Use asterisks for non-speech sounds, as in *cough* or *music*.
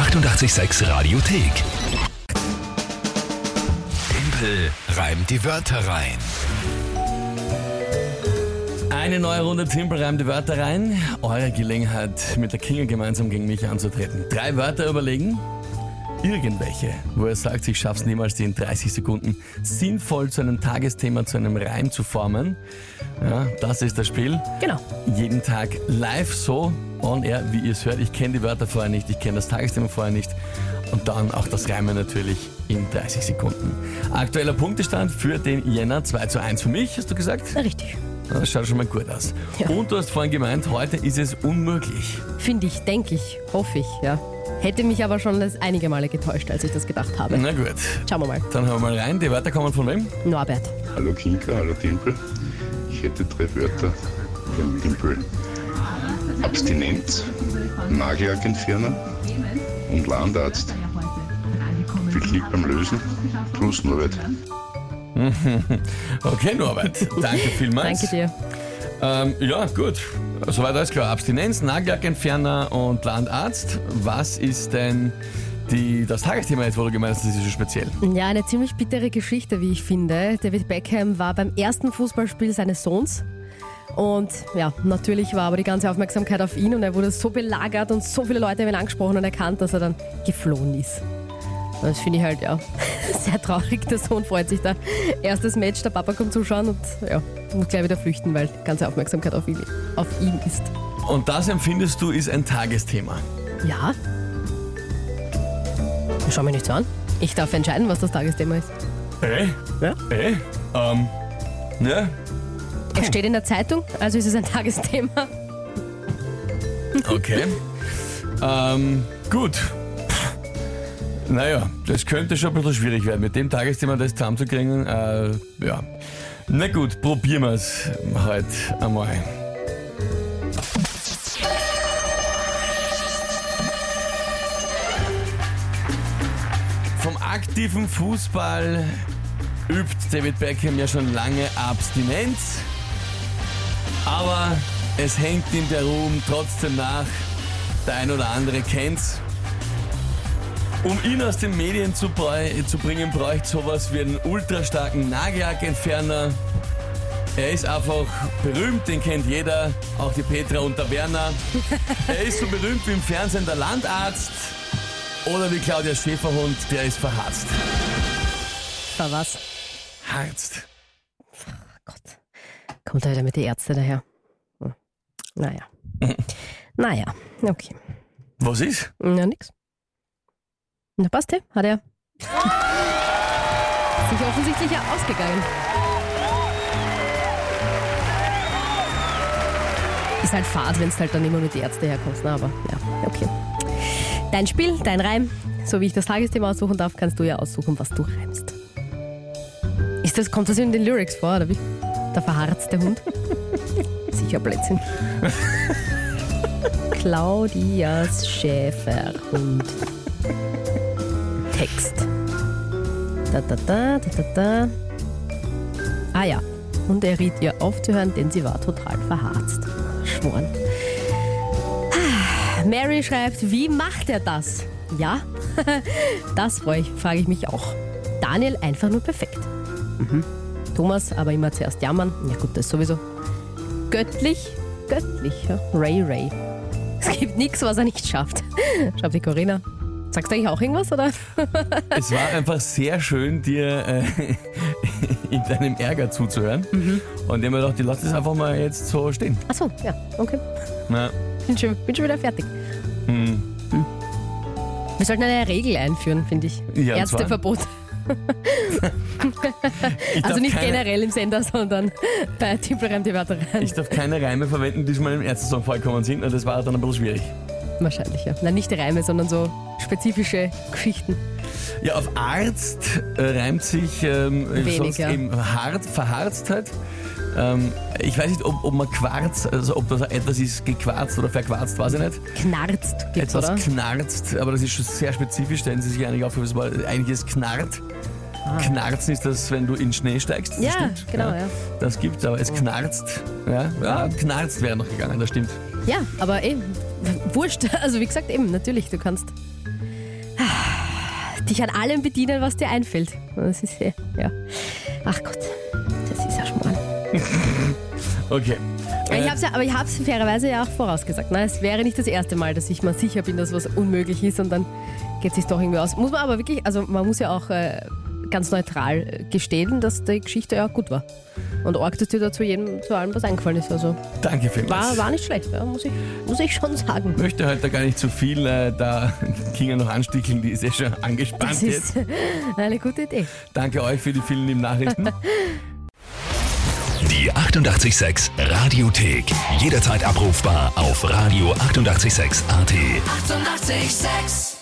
886 Radiothek. Tempel reimt die Wörter rein. Eine neue Runde Timpel reimt die Wörter rein. Eure Gelegenheit, mit der Kinga gemeinsam gegen mich anzutreten. Drei Wörter überlegen. Irgendwelche, wo ihr sagt, ich schaff's niemals, die in 30 Sekunden sinnvoll zu einem Tagesthema, zu einem Reim zu formen. Ja, das ist das Spiel. Genau. Jeden Tag live so on air, wie ihr es hört. Ich kenne die Wörter vorher nicht, ich kenne das Tagesthema vorher nicht. Und dann auch das Reimen natürlich in 30 Sekunden. Aktueller Punktestand für den Jänner 2 zu 1 für mich, hast du gesagt? Richtig. Das schaut schon mal gut aus. Ja. Und du hast vorhin gemeint, heute ist es unmöglich. Finde ich, denke ich, hoffe ich, ja. Hätte mich aber schon das einige Male getäuscht, als ich das gedacht habe. Na gut, Schauen wir mal. dann hören wir mal rein. Die Wörter kommen von wem? Norbert. Hallo Kinka, hallo Timpel. Ich hätte drei Wörter für den Timpel. Abstinenz, Nagellackentferner und Landarzt. Viel Glück beim Lösen. Plus Norbert. *laughs* Okay, Norbert. Danke vielmals. Danke dir. Ähm, ja, gut. Soweit alles klar. Abstinenz, Nagellackentferner und Landarzt. Was ist denn die, das Tagesthema jetzt, wo du gemeint hast, das ist so speziell? Ja, eine ziemlich bittere Geschichte, wie ich finde. David Beckham war beim ersten Fußballspiel seines Sohns. Und ja, natürlich war aber die ganze Aufmerksamkeit auf ihn und er wurde so belagert und so viele Leute haben ihn angesprochen und erkannt, dass er dann geflohen ist. Das finde ich halt, ja, *laughs* sehr traurig. Der Sohn freut sich da. Erstes Match, der Papa kommt zuschauen und ja, muss gleich wieder flüchten, weil die ganze Aufmerksamkeit auf ihn, auf ihn ist. Und das empfindest du, ist ein Tagesthema. Ja. Schau mich nicht so an. Ich darf entscheiden, was das Tagesthema ist. Äh? Ja? Äh? Ähm, ne? Es steht in der Zeitung, also ist es ein *laughs* Tagesthema. Okay. ähm, gut. Naja, das könnte schon ein bisschen schwierig werden, mit dem Tagesthema das zusammenzukriegen. Äh, ja. Na gut, probieren wir es halt einmal. Vom aktiven Fußball übt David Beckham ja schon lange Abstinenz. Aber es hängt ihm der Ruhm trotzdem nach. Der ein oder andere kennt's. Um ihn aus den Medien zu, zu bringen, bräuchte sowas wie einen ultrastarken Nagellackentferner. Er ist einfach berühmt, den kennt jeder, auch die Petra und der Werner. *laughs* Er ist so berühmt wie im Fernsehen der Landarzt oder wie Claudia Schäferhund, der ist verharzt. War was? Harzt. Kommt er wieder mit den Ärzten daher? Hm. Naja. *laughs* naja, okay. Was ist? Na, nix. Na, passt, hey? Hat er. *laughs* Sich offensichtlich ja ausgegangen. Ist halt fad, wenn es halt dann immer mit den Ärzten herkommst, na, aber ja, okay. Dein Spiel, dein Reim, so wie ich das Tagesthema aussuchen darf, kannst du ja aussuchen, was du reimst. Ist das, kommt das in den Lyrics vor, oder wie? Der verharzte Hund? *laughs* Sicher Blödsinn. *laughs* Claudias Schäferhund. Text. Da, da, da, da, da, da. Ah ja. Und er riet ihr aufzuhören, denn sie war total verharzt. Schworen. Ah, Mary schreibt, wie macht er das? Ja, *laughs* das frage ich, frage ich mich auch. Daniel einfach nur perfekt. Mhm. Thomas aber immer zuerst jammern. Ja gut, das sowieso. Göttlich, göttlich. Ja. Ray Ray. Es gibt nichts, was er nicht schafft. *laughs* Schreibt die Corinna. Sagst du eigentlich auch irgendwas, oder? *laughs* Es war einfach sehr schön, dir äh, *laughs* in deinem Ärger zuzuhören. Und ich hab mir gedacht, ich lass das einfach mal jetzt so stehen. Achso, ja, okay. Na, Bin schon, bin schon wieder fertig. hm. Wir sollten eine Regel einführen, finde ich. Ja? Ärzteverbot. Also nicht keine, generell im Sender, sondern bei Tippelreim die Wörter rein. Ich darf keine Reime verwenden, die schon mal im Ärztesong vorgekommen sind. Und das war dann ein bisschen schwierig. Wahrscheinlich, ja. Nein, nicht Reime, sondern so spezifische Geschichten. Ja, auf Arzt äh, reimt sich ähm, Wenig, sonst ja. eben hart, verharzt halt. Ähm, ich weiß nicht, ob, ob man Quarz, also ob das etwas ist, gequarzt oder verquarzt, weiß ich nicht. Knarzt gibt's, etwas oder? knarzt, aber das ist schon sehr spezifisch, stellen Sie sich eigentlich auf, war- eigentlich ist knarrt. Knarzen ist das, wenn du in Schnee steigst. das Ah. Ja, stimmt. genau, ja. Das gibt aber es knarzt. Ja, ja knarzt wäre noch gegangen, das stimmt. Ja, aber eben, wurscht. *laughs* Also wie gesagt, eben, natürlich, du kannst dich an allem bedienen, was dir einfällt. Das ist ja, ja. Ach Gott, das ist ja Schmarrn. *laughs* Okay. Ich Äh, hab's ja, aber ich habe es fairerweise ja auch vorausgesagt. Ne? Es wäre nicht das erste Mal, dass ich mal sicher bin, dass was unmöglich ist und dann geht es sich doch irgendwie aus. Muss man aber wirklich, also man muss ja auch äh, ganz neutral äh, gestehen, dass die Geschichte ja gut war. Und arg, dass dir da zu jedem, zu allem was eingefallen ist. Also danke vielmals. war, war nicht schlecht, ja, muss, ich, muss ich schon sagen. möchte heute gar nicht zu viel, äh, da *laughs* Kinga noch ansticheln, die ist eh schon angespannt Das jetzt. ist *laughs* eine gute Idee. Danke euch für die vielen lieben Nachrichten. *laughs* Die 886 Radiothek. Jederzeit abrufbar auf radio886.at. 886! 886